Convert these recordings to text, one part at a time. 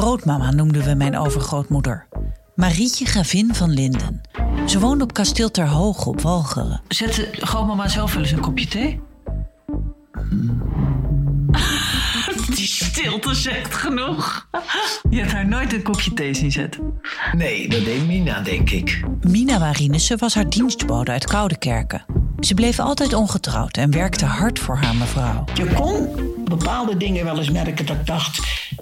Grootmama noemden we mijn overgrootmoeder. Marietje Gravin van Linden. Ze woonde op kasteel Ter Hoog op Walcheren. Zette grootmama zelf wel eens een kopje thee? Die stilte zegt genoeg. Je hebt haar nooit een kopje thee zien zetten. Nee, dat deed Mina, denk ik. Mina Marinissen was haar dienstbode uit Koudekerken. Ze bleef altijd ongetrouwd en werkte hard voor haar mevrouw. Je kon bepaalde dingen wel eens merken dat ik dacht,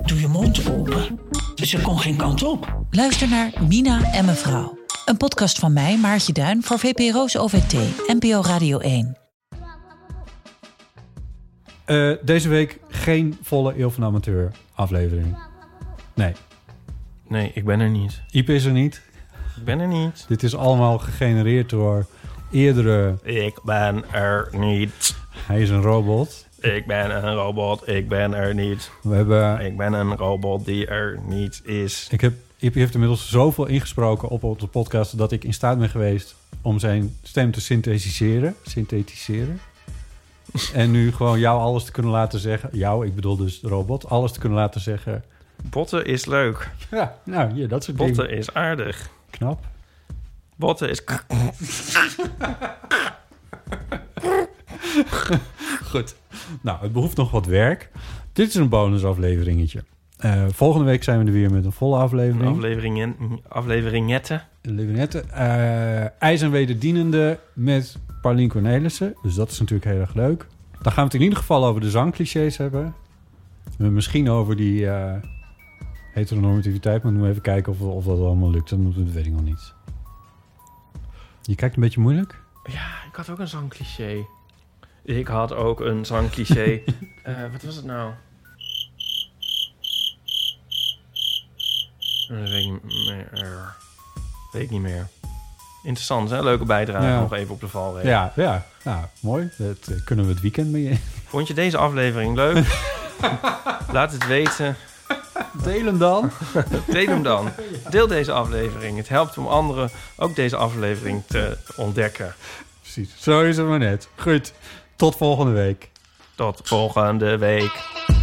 doe je mond open. Ze kon geen kant op. Luister naar Mina en mevrouw. Een podcast van mij, Maartje Duin, voor VPRO's OVT, NPO Radio 1. Eh, deze week geen volle Eeuw van Amateur aflevering. Nee, Nee, ik ben er niet. Iep is er niet. Ik ben er niet. Dit is allemaal gegenereerd door eerdere... Ik ben er niet. Hij is een robot. Ik ben een robot. Ik ben er niet. We hebben... Ik ben een robot die er niet is. Ik heb, heeft inmiddels zoveel ingesproken op onze podcast... dat ik in staat ben geweest om zijn stem te synthetiseren. Synthetiseren. en nu gewoon jou alles te kunnen laten zeggen. Jou, ik bedoel dus robot. Alles te kunnen laten zeggen. Botten is leuk. Ja, nou, ja, dat soort Botten dingen. is aardig. Knap. Botten is... Goed. Nou, het behoeft nog wat werk. Dit is een bonusafleveringetje. Eh volgende week zijn we er weer met een volle aflevering. Afleveringen, afleveringetten. Levenette. Eh IJs en Wederdienende met Paulien Cornelissen. Dus dat is natuurlijk heel erg leuk. Dan gaan we het in ieder geval over de zangclichés hebben. Misschien over die eh, heteronormativiteit. Maar nu even kijken of, of dat allemaal lukt. Dat, dat weet ik nog niet. Je kijkt een beetje moeilijk. Ja, ik had ook een zangcliché. Ik had ook een zangcliché. Eh wat was het nou? Dat weet ik niet meer. Weet ik niet meer. Interessant, hè? Leuke bijdrage Ja. nog even op de valreep. Ja, ja. Nou, mooi. Dat eh, kunnen we het weekend mee. Vond je deze aflevering leuk? Laat het weten. Delen dan. Deel hem dan. Deel deze aflevering. Het helpt om anderen ook deze aflevering te ontdekken. Precies. Zo is het maar net. Goed. Tot volgende week. Tot volgende week.